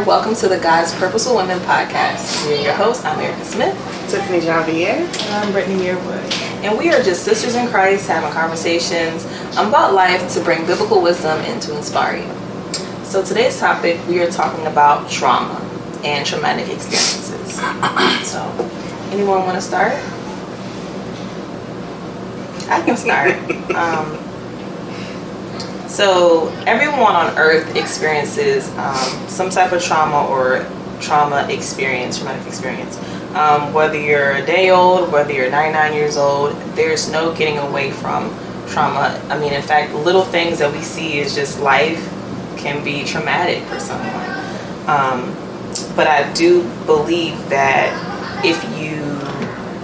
there. Welcome to the God's Purposeful Women podcast. We're your host. I'm Erica Smith. Tiffany Janvier. And I'm Brittany Muirwood. And we are just sisters in Christ having conversations about life to bring biblical wisdom and to inspire you. So today's topic, we are talking about trauma and traumatic experiences. so, anyone want to start? I can start. um, so everyone on earth experiences um, some type of trauma or trauma experience, traumatic experience. Um, whether you're a day old, whether you're 99 years old, there's no getting away from trauma. I mean, in fact, little things that we see is just life can be traumatic for someone. Um, but I do believe that if you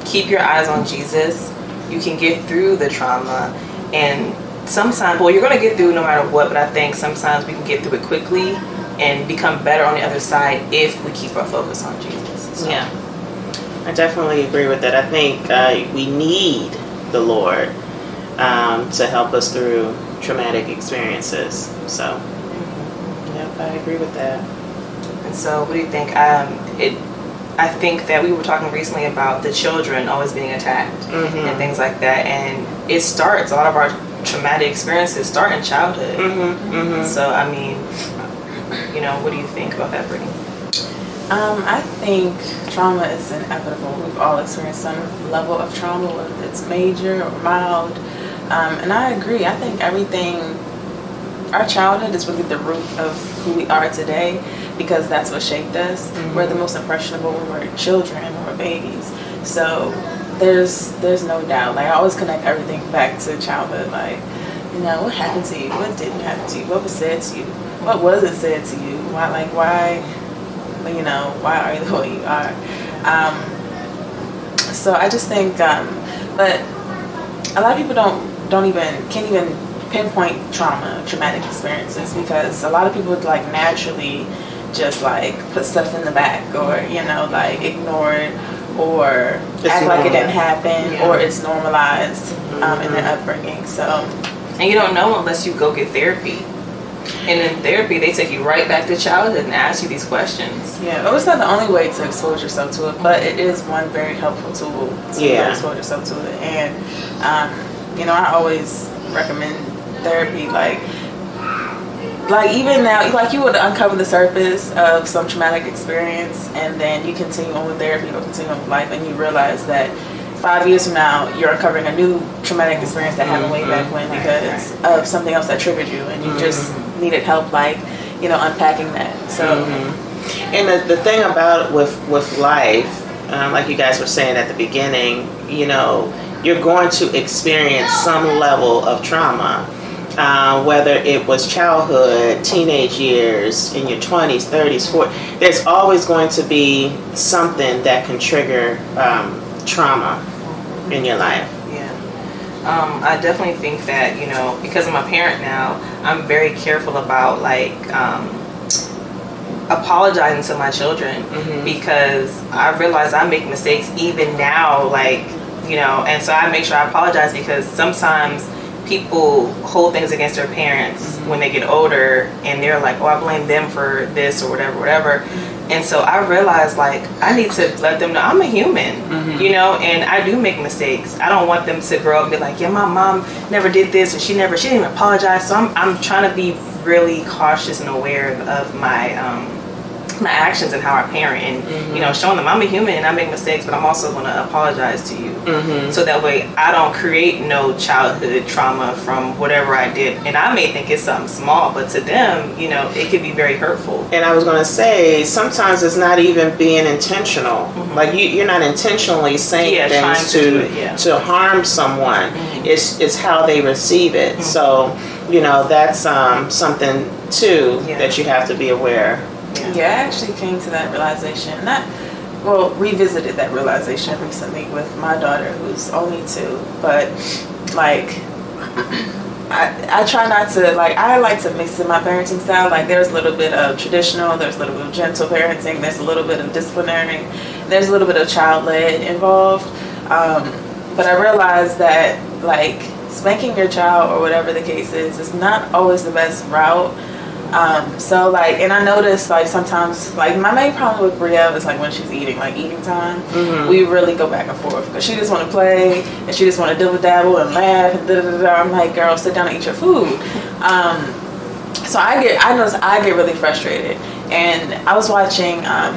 keep your eyes on Jesus, you can get through the trauma and sometimes, well, you're going to get through no matter what, but I think sometimes we can get through it quickly and become better on the other side if we keep our focus on Jesus. So. Yeah. I definitely agree with that. I think uh, we need the Lord um, to help us through traumatic experiences. So, yep, I agree with that. And so, what do you think? Um, it, I think that we were talking recently about the children always being attacked mm-hmm. and things like that, and it starts a lot of our traumatic experiences start in childhood. Mm-hmm, mm-hmm. So, I mean, you know, what do you think about that, Brittany? Um, I think trauma is inevitable. We've all experienced some level of trauma, whether it's major or mild. Um, and I agree. I think everything, our childhood is really the root of who we are today because that's what shaped us. Mm-hmm. We're the most impressionable when we're children, when we're babies. So there's there's no doubt. Like I always connect everything back to childhood. Like, you know, what happened to you? What didn't happen to you? What was said to you? What wasn't said to you? Why like why you know, why are you the way you are? Um, so I just think um, but a lot of people don't don't even can't even pinpoint trauma, traumatic experiences because a lot of people would like naturally just like put stuff in the back or, you know, like ignore it or it's act like it didn't happen yeah. or it's normalized um, in their mm-hmm. upbringing. So, and you don't know unless you go get therapy. And in therapy, they take you right back to childhood and ask you these questions. Yeah, well, it's not the only way to expose yourself to it, but it is one very helpful tool to yeah. expose yourself to it. And, um, you know, I always recommend therapy. Like, like even now, like you would uncover the surface of some traumatic experience, and then you continue on with therapy or continue on with life, and you realize that five years from now, you're uncovering a new traumatic experience that happened way back mm-hmm. when because of something else that triggered you, and you mm-hmm. just needed help, like you know, unpacking that. So, mm-hmm. and the, the thing about with with life, um, like you guys were saying at the beginning, you know, you're going to experience some level of trauma uh, whether it was childhood, teenage years, in your 20s, 30s, 40s, there's always going to be something that can trigger um, trauma in your life. Yeah. Um, I definitely think that, you know, because I'm a parent now, I'm very careful about like um, apologizing to my children mm-hmm. because I realize I make mistakes even now, like, you know, and so I make sure I apologize because sometimes people hold things against their parents when they get older and they're like, oh, I blame them for this or whatever, whatever. And so I realized like I need to let them know I'm a human, mm-hmm. you know, and I do make mistakes. I don't want them to grow up and be like, yeah, my mom never did this and she never, she didn't even apologize. So I'm, I'm trying to be really cautious and aware of my, um, my actions and how I parent and mm-hmm. you know showing them I'm a human and I make mistakes but I'm also going to apologize to you mm-hmm. so that way I don't create no childhood trauma from whatever I did and I may think it's something small but to them you know it could be very hurtful and I was going to say sometimes it's not even being intentional mm-hmm. like you, are not intentionally saying yeah, things to to, it, yeah. to, harm someone mm-hmm. it's it's how they receive it mm-hmm. so you know that's um, something too yeah. that you have to be aware yeah. I actually came to that realization. And not well, revisited that realization recently with my daughter, who's only two. But like, I I try not to like. I like to mix in my parenting style. Like, there's a little bit of traditional, there's a little bit of gentle parenting, there's a little bit of disciplinary, there's a little bit of child led involved. Um, but I realized that like spanking your child or whatever the case is is not always the best route Um, so like, and I noticed like sometimes like my main problem with Brielle is like when she's eating, like eating time, Mm-hmm. we really go back and forth because she just want to play and she just want to dibble dabble and laugh and da da da. da. I'm like, girl, sit down and eat your food. Um, so I get, I notice I get really frustrated, and I was watching um,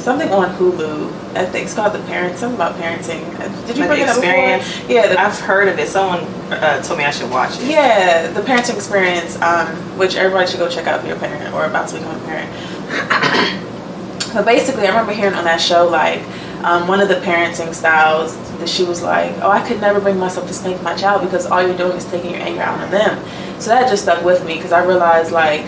something on Hulu. I think it's called The Parent, something about parenting. Uh, Did you Like bring the it up before? experience? Yeah, the, I've heard of it. Someone uh, told me I should watch it. yeah, the parenting experience, um, which everybody should go check out if you're a parent or about to become a parent. but basically, I remember hearing on that show like um, one of the parenting styles that she was like, "Oh, I could never bring myself to spank my child because all you're doing is taking your anger out on them." So that just stuck with me because I realized like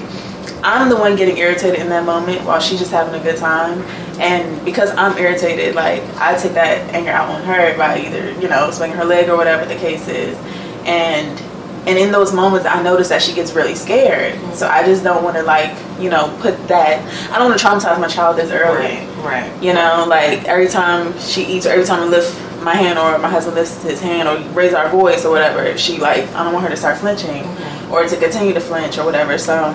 I'm the one getting irritated in that moment while she's just having a good time. And because I'm irritated, like I take that anger out on her by either, you know, swinging her leg or whatever the case is. And and in those moments I notice that she gets really scared. Mm-hmm. So I just don't want to like, you know, put that I don't want to traumatize my child this early. Right, right. You know, like every time she eats or every time I lift my hand or my husband lifts his hand or raise our voice or whatever, she like I don't want her to start flinching mm-hmm. or to continue to flinch or whatever. So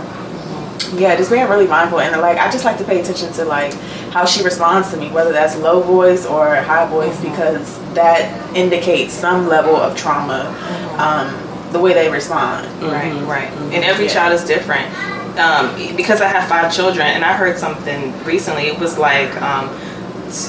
yeah, just being really mindful and like I just like to pay attention to like how she responds to me, whether that's low voice or high voice, because that indicates some level of trauma. Um, the way they respond. Right, right. And every Yeah. child is different. Um, because I have five children, and I heard something recently. It was like um,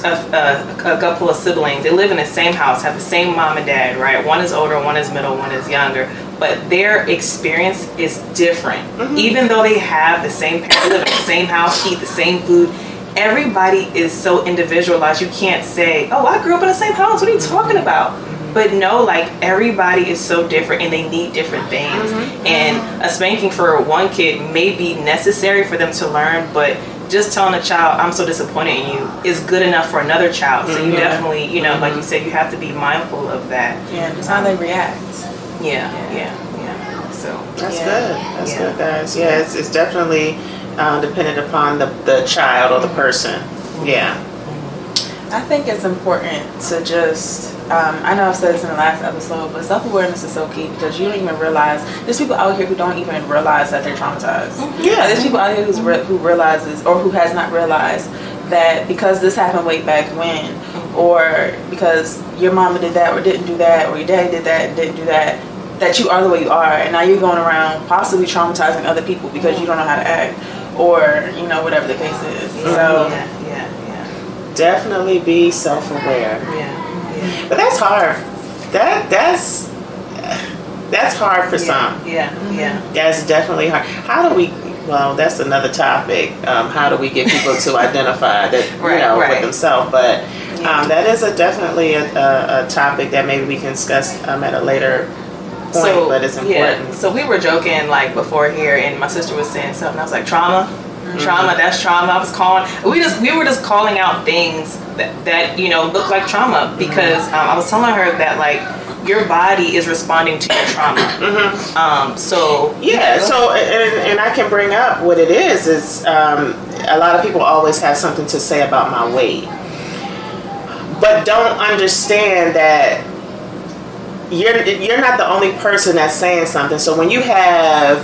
a, a, a couple of siblings. They live in the same house, have the same mom and dad, right? One is older, one is middle, one is younger. But their experience is different. Even though they have the same parents, live in the same house, eat the same food. Everybody is so individualized. You can't say, "Oh, I grew up in the same house." What are you talking about? But no, like everybody is so different and they need different things. Mm-hmm. And a spanking for one kid may be necessary for them to learn, but just telling a child, I'm so disappointed in you, is good enough for another child. So you Yeah. definitely, you know, like you mm-hmm. said, you have to be mindful of that. Yeah, just how they react. Yeah, yeah, yeah. So, That's Yeah. good. That's Yeah. good, guys. Yeah, it's, it's definitely um, dependent upon the, the child or the person. Yeah. I think it's important to just, um, I know I've said this in the last episode, but self awareness is so key because you don't even realize, there's people out here who don't even realize that they're traumatized. Yeah. There's people out here who's re- who realizes or who has not realized that because this happened way back when, or because your mama did that or didn't do that, or your daddy did that and didn't do that, that you are the way you are, and now you're going around possibly traumatizing other people because you don't know how to act, or you know whatever the case is. So yeah, yeah, yeah, Definitely be self aware. yeah, yeah. But that's hard. That that's that's hard for some. Yeah, yeah. That's definitely hard. How do we? Well, that's another topic. Um, how do we get people to identify that you Right, know right. with themselves? But Yeah. um, that is a definitely a, a, a topic that maybe we can discuss um, at a later point. but it's important. Yeah. So we were joking like before here, and my sister was saying something. I was like, trauma, Mm-hmm. trauma. That's trauma. I was calling. We just we were just calling out things that, that you know look like trauma because Mm-hmm. um, I was telling her that like your body is responding to your trauma. Um. So Mm-hmm. Yeah, so and, and I can bring up what it is is um, a lot of people always have something to say about my weight, but don't understand that you're you're not the only person that's saying something. So when you have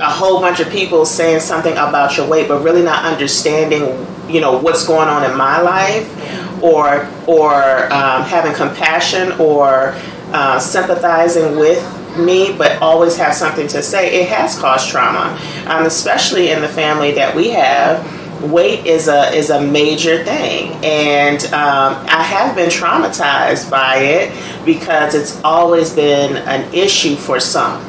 a whole bunch of people saying something about your weight, but really not understanding, you know, what's going on in my life, or or um, having compassion or uh, sympathizing with me, but always have something to say, it has caused trauma, um, especially in the family that we have. Weight is a is a major thing, and um, I have been traumatized by it because it's always been an issue for some.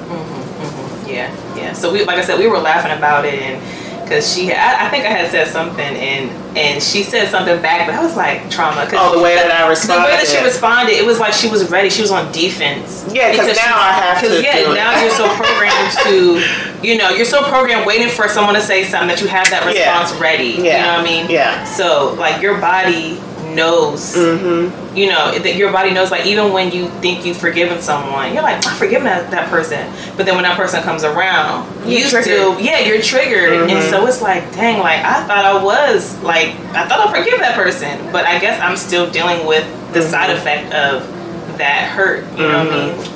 Yeah, yeah. So we, like I said, we were laughing about it, and because she, I, I think I had said something, and and she said something back, but I was like trauma. Cause Oh, the way that I responded, The way that she responded. it was like she was ready. She was on defense. Yeah, Because now she- I have to yeah, do it. now you're so programmed to, you know, you're so programmed waiting for someone to say something that you have that Yeah. response ready. Yeah. You know what I mean? Yeah. So like your body knows Mm-hmm. you know that your body knows like even when you think you've forgiven someone you're like i've forgiven that, that person but then when that person comes around You're you triggered. still yeah you're triggered and Mhm. so it's like dang like i thought i was like i thought i forgive that person but i guess i'm still dealing with the side effect of that hurt you know what i mean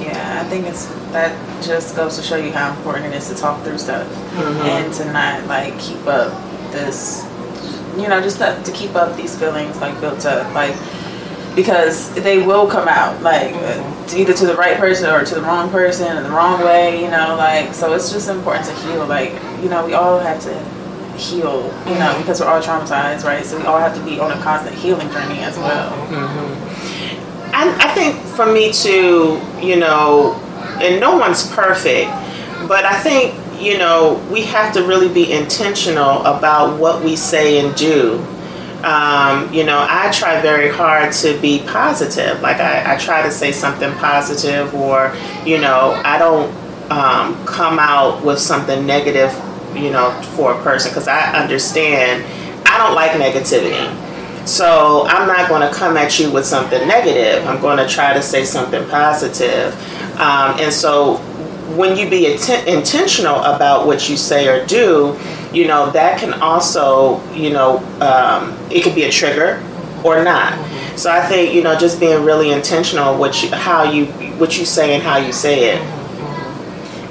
Yeah, I think it's that just goes to show you how important it is to talk through stuff Mm-hmm. and to not like keep up this, you know, just to, to keep up these feelings like built up, like because they will come out like uh, either to the right person or to the wrong person in the wrong way, you know, like so it's just important to heal. Like you know, we all have to heal, you know, because we're all traumatized, right? So we all have to be on a constant healing journey as well. I, I think for me too, you know, and no one's perfect, but I think, you know, we have to really be intentional about what we say and do. Um, you know, I try very hard to be positive. Like, I, I try to say something positive, or, you know, I don't um, come out with something negative, you know, for a person because I understand I don't like negativity. So I'm not going to come at you with something negative. I'm going to try to say something positive. Um, and so when you be atten- intentional about what you say or do, you know, that can also, you know, um, it could be a trigger or not. So I think, you know, just being really intentional what you, how you, what you say and how you say it.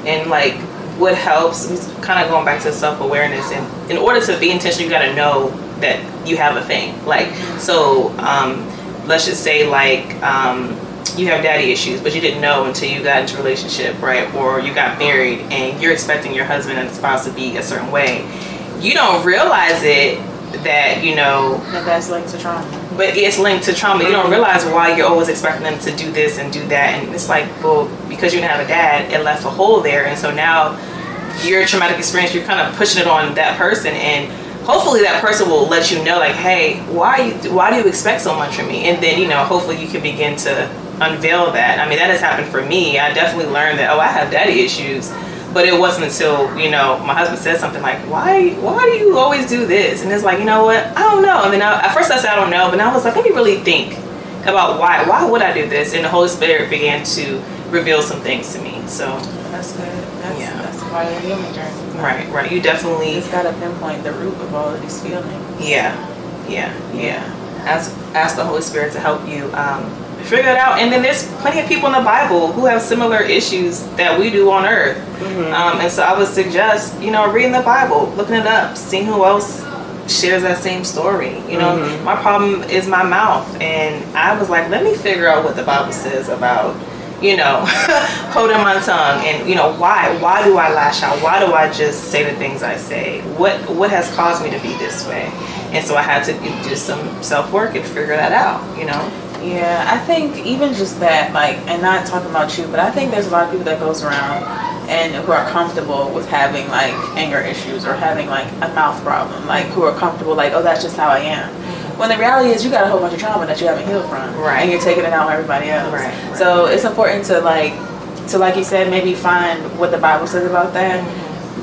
and like what helps kind of going back to self-awareness and in order to be intentional you got to know that you have a thing. Like so um, let's just say like um, you have daddy issues but you didn't know until you got into a relationship right? Or you got married and you're expecting your husband and spouse to be a certain way. You don't realize it that you know That that's linked to trauma. but it's linked to trauma. You don't realize why you're always expecting them to do this and do that, and it's like, well, because you didn't have a dad, it left a hole there, and so now your traumatic experience, you're kind of pushing it on that person, and hopefully that person will let you know, like, hey, why you, why do you expect so much from me? And then you know, hopefully you can begin to unveil that. I mean, that has happened for me. I definitely learned that, oh, I have daddy issues. But it wasn't until you know my husband said something like, "Why, why do you always do this?" And it's like, you know what? I don't know. And then I, at first I said I don't know, but now I was like, let me really think about why. Why would I do this? And the Holy Spirit began to reveal some things to me. So, That's good. That's, Yeah. that's part of the healing journey. right, right. You definitely, just gotta pinpoint the root of all of these feelings. yeah, yeah, yeah. Ask ask the Holy Spirit to help you um, figure it out. And then there's plenty of people in the Bible who have similar issues that we do on Earth. Um, and so I would suggest, you know, reading the Bible, looking it up, seeing who else shares that same story. You know, my problem is my mouth, and I was like, let me figure out what the Bible says about, you know, holding my tongue, and you know, why? Why do I lash out? Why do I just say the things I say? What What has caused me to be this way? And so I had to do some self work and figure that out. You know. Yeah, I think even just that, like, and not talking about you, but I think there's a lot of people that goes around and who are comfortable with having like anger issues or having like a mouth problem, like who are comfortable, like, oh, that's just how I am. When the reality is, you got a whole bunch of trauma that you haven't healed from, Right. And you're taking it out on everybody else, Right, right. So it's important to like, to like you said, maybe find what the Bible says about that.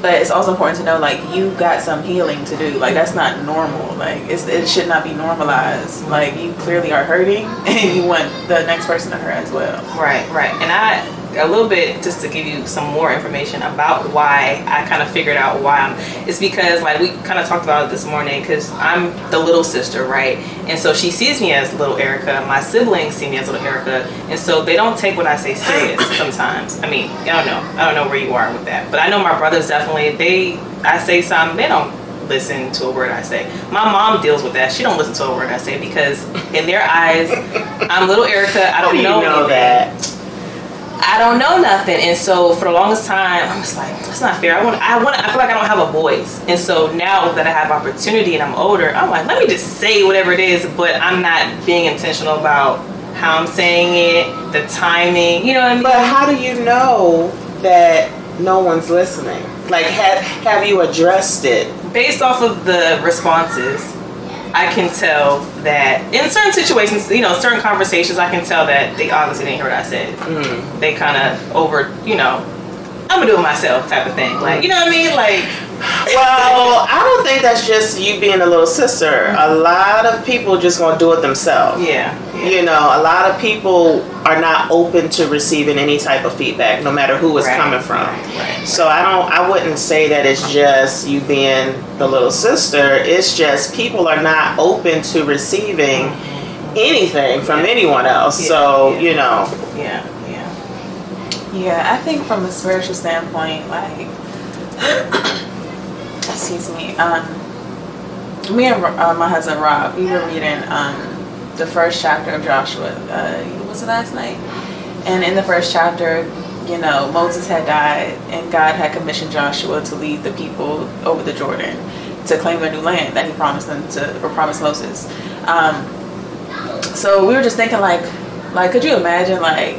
But it's also important to know, like, you got some healing to do. Like, that's not normal. Like, it's, it should not be normalized. Like, you clearly are hurting, and you want the next person to hurt as well. Right, right. And I, a little bit, just to give you some more information about why I kind of figured out why I'm, it's because, like, we kind of talked about it this morning, because I'm the little sister, right? And so she sees me as little Erica. My siblings see me as little Erica. And so they don't take what I say serious sometimes. I mean, I don't know. I don't know where you are with that. But I know my brothers definitely, they, I say something, they don't listen to a word I say. My mom deals with that. She don't listen to a word I say because in their eyes, I'm little Erica. I don't do you know, know that? I don't know nothing, and so for the longest time, I'm just like, that's not fair. I want, I want, I feel like I don't have a voice, and so now that I have opportunity and I'm older, I'm like, let me just say whatever it is, but I'm not being intentional about how I'm saying it, the timing. You know what I mean? But how do you know that no one's listening? Like, have have you addressed it? based off of the responses, I can tell that in certain situations, you know, certain conversations, I can tell that they obviously didn't hear what I said. Mm. They kind of over, you know, I'm gonna do it myself type of thing. Like, you know what I mean? Like, Well, I don't think that's just you being a little sister. A mm-hmm. lot of people just gonna do it themselves. yeah, yeah. You know, a lot of people are not open to receiving any type of feedback, no matter who it's Right, coming from. right, right. So I don't. I wouldn't say that it's just you being the little sister. It's just people are not open to receiving anything from anyone else. Yeah, so yeah. you know, Yeah, yeah. Yeah, I think from a spiritual standpoint, like, excuse me, um, me and uh, my husband Rob, we were reading um, the first chapter of Joshua. Uh, was it last night? And in the first chapter, you know, Moses had died, and God had commissioned Joshua to lead the people over the Jordan to claim a new land that He promised them to, or promised Moses. Um, so we were just thinking, like, like, could you imagine, like,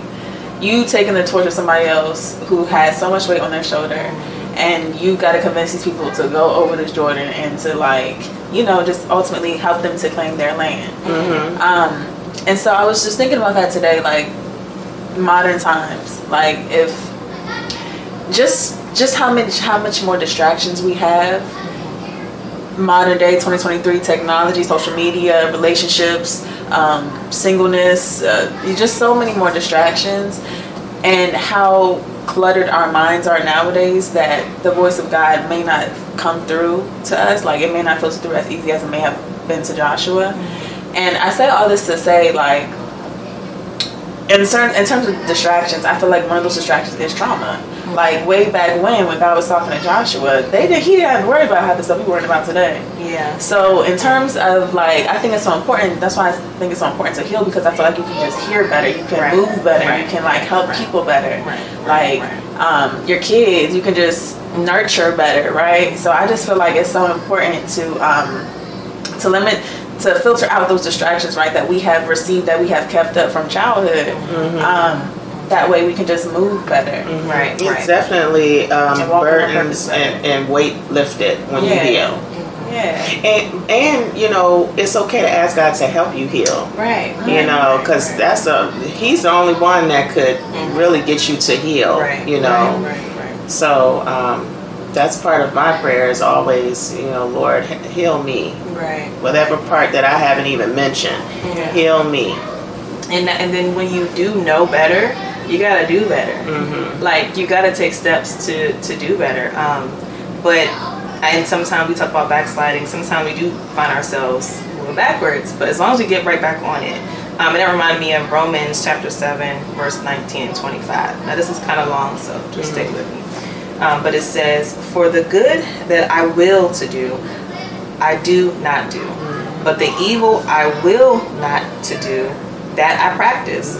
you taking the torch of somebody else who has so much weight on their shoulder, and you got to convince these people to go over this Jordan and to, like, you know, just ultimately help them to claim their land. Mm-hmm. Um, and so I was just thinking about that today, like modern times, like if just just how much how much more distractions we have. Modern day 2023 technology, social media, relationships, um, singleness, uh, just so many more distractions, and how cluttered our minds are nowadays that the voice of God may not come through to us. Like it may not filter through as easy as it may have been to Joshua. Mm-hmm. And I say all this to say, like, in certain in terms of distractions, I feel like one of those distractions is trauma. Like way back when, when God was talking to Joshua, they did he didn't worry about half the stuff we worried about today. Yeah. So in terms of like, I think it's so important. That's why I think it's so important to heal because I feel like you can just hear better, you can Right. move better, Right. you can like help Right. people better. Like um, your kids, you can just nurture better, right? So I just feel like it's so important to um, to limit to filter out those distractions, right? That we have received, that we have kept up from childhood. Mm-hmm. Um, that way we can just move better. Right. It's Right. definitely um, And burdens and, and weight lifted when you Yeah. heal. Yeah. And and you know it's okay to ask God to help you heal. Right. You know, because that's a He's the only one that could really get you to heal. Right. You know, Right. Right. right. so um, that's part of my prayer is always, you know, Lord, heal me. Right. Whatever part that I haven't even mentioned, Yeah. heal me. And and then when you do know better, you gotta do better. hmm Like you gotta take steps to to do better. Um, but and sometimes we talk about backsliding. Sometimes we do find ourselves moving backwards. But as long as we get right back on it, um, and that reminded me of Romans chapter seven, verse nineteen and twenty five. Now this is kind of long, so just stay with me. Um, but it says, "For the good that I will to do, I do not do, but the evil I will not to do, that I practice.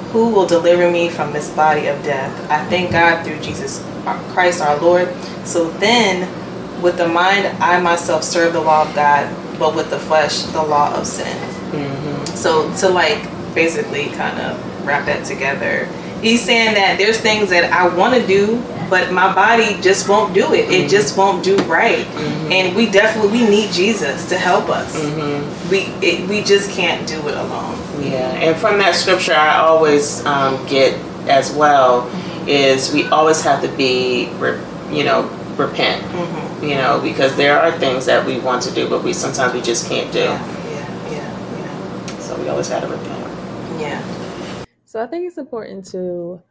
who will deliver me from this body of death? I thank God through Jesus Christ our Lord. So then, with the mind, I myself serve the law of God, but with the flesh, the law of sin. Mm-hmm. So to like basically kind of wrap that together, he's saying that there's things that I want to do, but my body just won't do it. It just won't do right, and we definitely we need Jesus to help us. We it, we just can't do it alone. Yeah, and from that scripture, I always um, get as well is we always have to be, you know, repent. Mm-hmm. You know, because there are things that we want to do, but we sometimes we just can't do. Yeah, yeah, yeah, So we always have to repent. yeah, yeah. So I think it's important to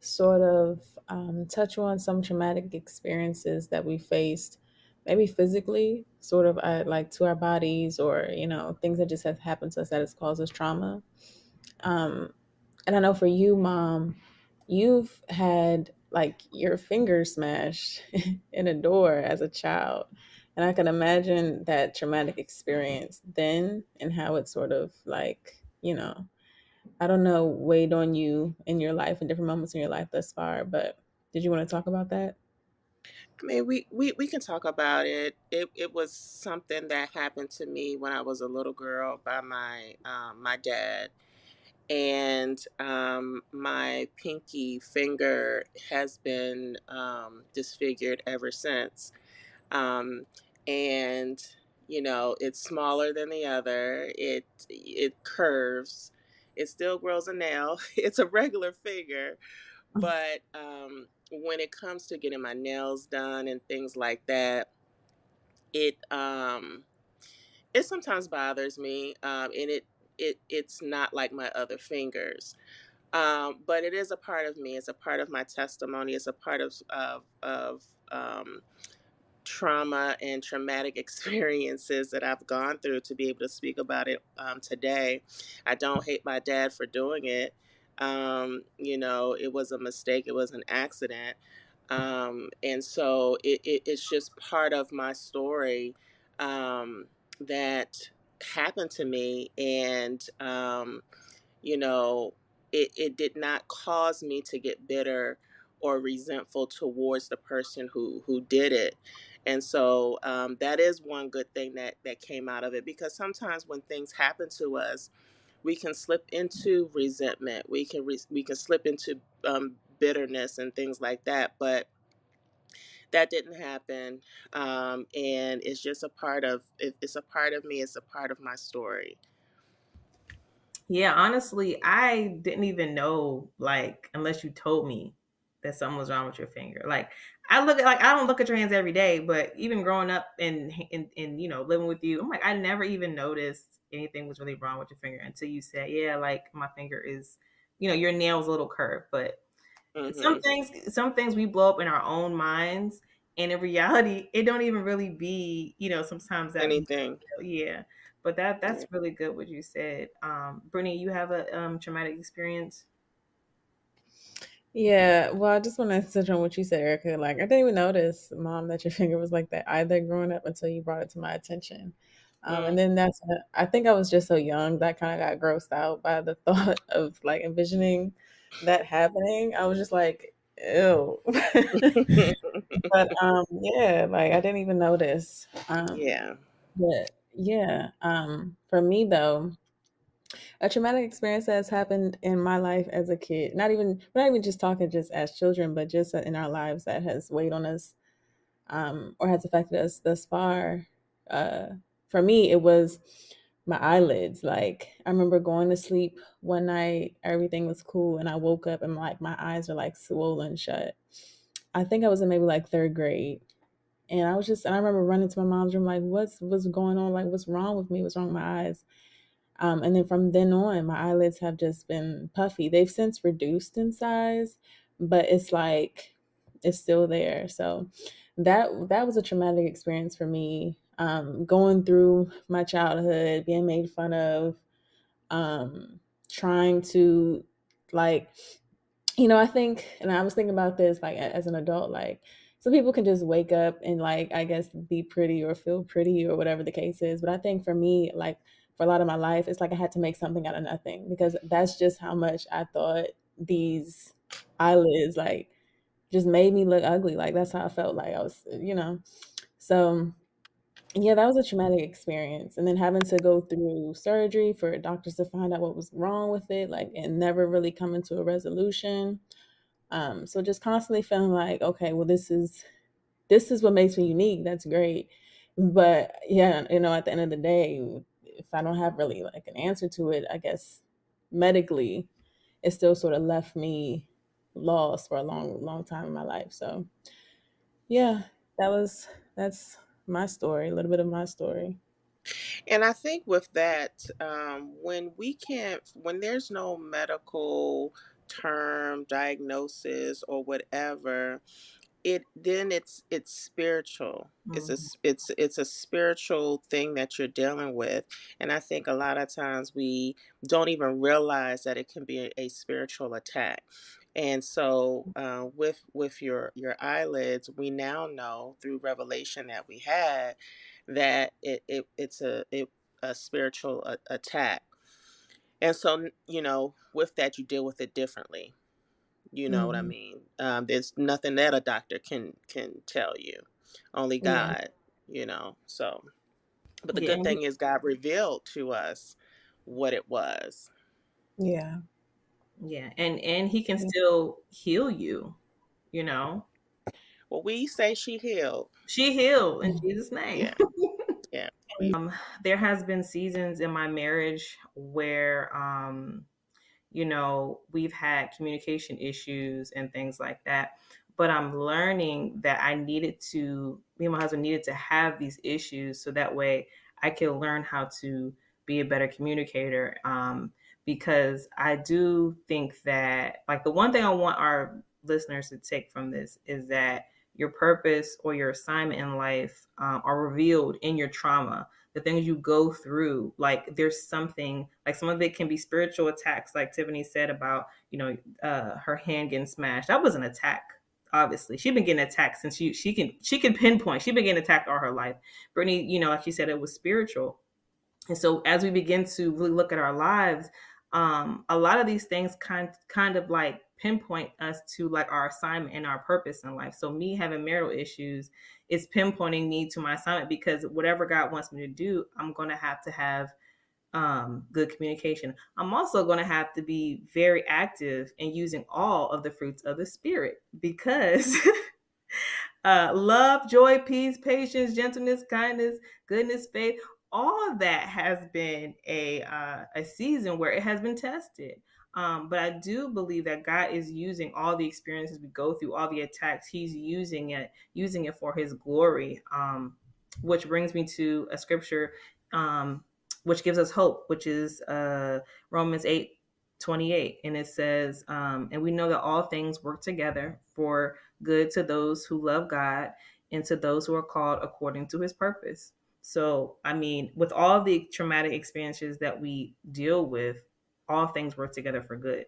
sort of um, touch on some traumatic experiences that we faced, maybe physically, sort of uh, like to our bodies, or you know things that just have happened to us that has caused us trauma. Um, and I know for you, mom, you've had like your finger smashed in a door as a child. And I can imagine that traumatic experience then and how it sort of like, you know, I don't know, weighed on you in your life and different moments in your life thus far, but did you want to talk about that? I mean, we, we, we can talk about it. it. It was something that happened to me when I was a little girl by my um, my dad, and um, my pinky finger has been um, disfigured ever since. Um, and you know, it's smaller than the other. It it curves. It still grows a nail. It's a regular finger, but um, when it comes to getting my nails done and things like that, it um, it sometimes bothers me, um, and it it it's not like my other fingers. Um, but it is a part of me. It's a part of my testimony. It's a part of of, of um, trauma and traumatic experiences that I've gone through to be able to speak about it um, today. I don't hate my dad for doing it. Um, you know, it was a mistake. It was an accident. Um, and so it, it, it's just part of my story um, that happened to me. And, um, you know, it, it did not cause me to get bitter or resentful towards the person who, who did it. And so um, that is one good thing that, that came out of it because sometimes when things happen to us, we can slip into resentment. We can re- we can slip into um, bitterness and things like that. But that didn't happen, um, and it's just a part of it, it's a part of me. It's a part of my story. Yeah, honestly, I didn't even know like unless you told me that something was wrong with your finger. Like I look at like I don't look at your hands every day, but even growing up and and, and you know living with you, I'm like I never even noticed anything was really wrong with your finger until you said, yeah, like my finger is, you know, your nail's a little curved, but mm-hmm. some things some things we blow up in our own minds and in reality it don't even really be you know sometimes that anything yeah but that that's yeah. really good what you said um Brittany you have a um, traumatic experience yeah, well, I just want to touch on what you said, Erica. Like, I didn't even notice, mom, that your finger was like that either growing up until you brought it to my attention. Um, and then that's, I think I was just so young that kind of got grossed out by the thought of like envisioning that happening. I was just like, ew. but um, yeah, like I didn't even notice. Um, yeah. But yeah, um, for me though, a traumatic experience that has happened in my life as a kid not even we're not even just talking just as children but just in our lives that has weighed on us um, or has affected us thus far. Uh, for me it was my eyelids. Like i remember going to sleep one night everything was cool and i woke up and like my eyes are like swollen shut. I think i was in maybe like third grade. And i was just and i remember running to my mom's room like what's what's going on? Like what's wrong with me? What's wrong with my eyes um, and then from then on, my eyelids have just been puffy. They've since reduced in size, but it's like it's still there. So that that was a traumatic experience for me. Um, going through my childhood, being made fun of, um, trying to like, you know, I think, and I was thinking about this like as an adult, like some people can just wake up and like I guess be pretty or feel pretty or whatever the case is. But I think for me, like for a lot of my life, it's like I had to make something out of nothing because that's just how much I thought these eyelids like just made me look ugly. Like that's how I felt like I was, you know. So yeah, that was a traumatic experience. And then having to go through surgery for doctors to find out what was wrong with it, like and never really coming to a resolution. Um, so just constantly feeling like, okay, well this is this is what makes me unique. That's great. But yeah, you know, at the end of the day, if I don't have really like an answer to it, I guess medically, it still sort of left me lost for a long, long time in my life. So, yeah, that was that's my story, a little bit of my story. And I think with that, um, when we can't, when there's no medical term, diagnosis, or whatever, it then it's it's spiritual mm-hmm. it's a mm-hmm. it's it's a spiritual thing that you're dealing with and i think a lot of times we don't even realize that it can be a, a spiritual attack and so uh, with with your your eyelids we now know through revelation that we had that it, it it's a it, a spiritual a, attack and so you know with that you deal with it differently you know mm-hmm. what I mm-hmm. mean? Um, there's nothing that a doctor can can tell you. Only God, yeah. you know. So, but the yeah. good thing is God revealed to us what it was. Yeah. Yeah, and and He can still heal you. You know. Well, we say she healed. She healed in Jesus' name. Yeah. yeah. Um, there has been seasons in my marriage where um you know, we've had communication issues and things like that. But I'm learning that I needed to, me and my husband needed to have these issues so that way I can learn how to be a better communicator. Um, because I do think that, like, the one thing I want our listeners to take from this is that your purpose or your assignment in life um, are revealed in your trauma the things you go through like there's something like some of it can be spiritual attacks like tiffany said about you know uh, her hand getting smashed. That was an attack obviously. She's been getting attacked since she she can she can pinpoint. She's been getting attacked all her life. Brittany you know like she said it was spiritual. And so as we begin to really look at our lives um a lot of these things kind kind of like pinpoint us to like our assignment and our purpose in life. So me having marital issues is pinpointing me to my assignment because whatever God wants me to do, I'm going to have to have um, good communication. I'm also going to have to be very active in using all of the fruits of the spirit because uh, love, joy, peace, patience, gentleness, kindness, goodness, faith, all that has been a uh, a season where it has been tested. Um, but I do believe that God is using all the experiences we go through, all the attacks. He's using it, using it for His glory. Um, which brings me to a scripture, um, which gives us hope, which is uh, Romans eight. 28 and it says um, and we know that all things work together for good to those who love god and to those who are called according to his purpose so i mean with all the traumatic experiences that we deal with all things work together for good.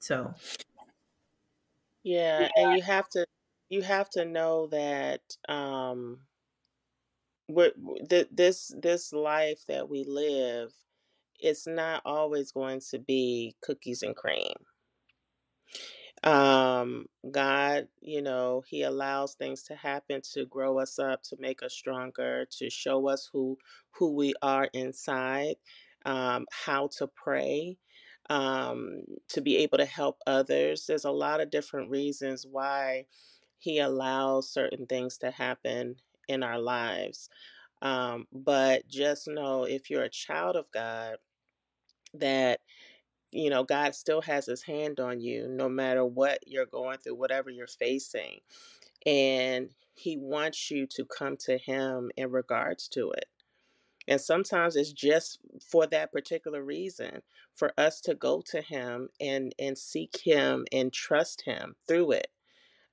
So yeah, yeah. and you have to you have to know that um we're, th- this this life that we live it's not always going to be cookies and cream um god you know he allows things to happen to grow us up to make us stronger to show us who who we are inside um, how to pray, um, to be able to help others. There's a lot of different reasons why He allows certain things to happen in our lives. Um, but just know if you're a child of God, that you know God still has His hand on you, no matter what you're going through, whatever you're facing, and He wants you to come to Him in regards to it. And sometimes it's just for that particular reason for us to go to him and and seek him and trust him through it.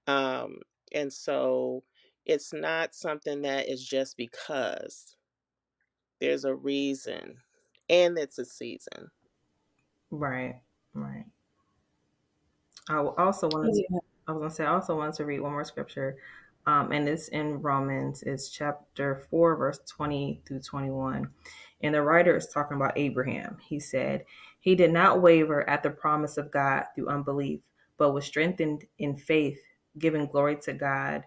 Um and so it's not something that is just because there's a reason and it's a season. Right. Right. I also wanted to, I was gonna say I also wanted to read one more scripture um, and it's in Romans. It's chapter 4, verse 20 through 21. And the writer is talking about Abraham. He said, He did not waver at the promise of God through unbelief, but was strengthened in faith, giving glory to God,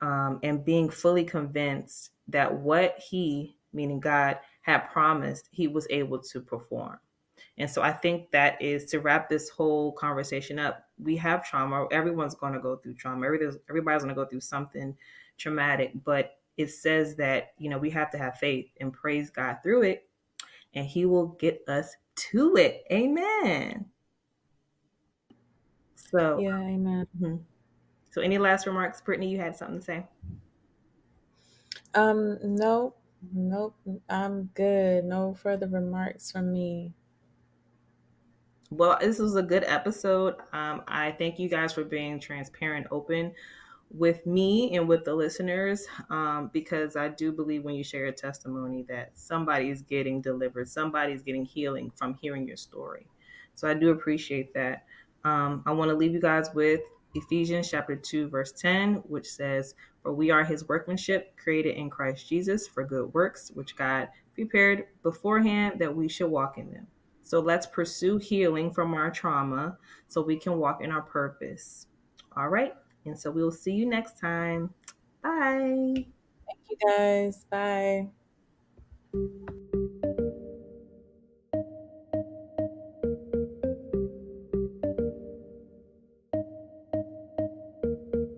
um, and being fully convinced that what he, meaning God, had promised, he was able to perform. And so I think that is to wrap this whole conversation up. We have trauma. Everyone's going to go through trauma. Everybody's going to go through something traumatic, but it says that, you know, we have to have faith and praise God through it, and He will get us to it. Amen. So, yeah, amen. Mm-hmm. So, any last remarks, Brittany? You had something to say? Um, nope, nope. I'm good. No further remarks from me. Well, this was a good episode. Um, I thank you guys for being transparent, open with me and with the listeners um, because I do believe when you share a testimony that somebody is getting delivered, somebody is getting healing from hearing your story. So I do appreciate that. Um, I want to leave you guys with Ephesians chapter 2, verse 10, which says, For we are his workmanship, created in Christ Jesus for good works, which God prepared beforehand that we should walk in them. So let's pursue healing from our trauma so we can walk in our purpose. All right. And so we'll see you next time. Bye. Thank you guys. Bye.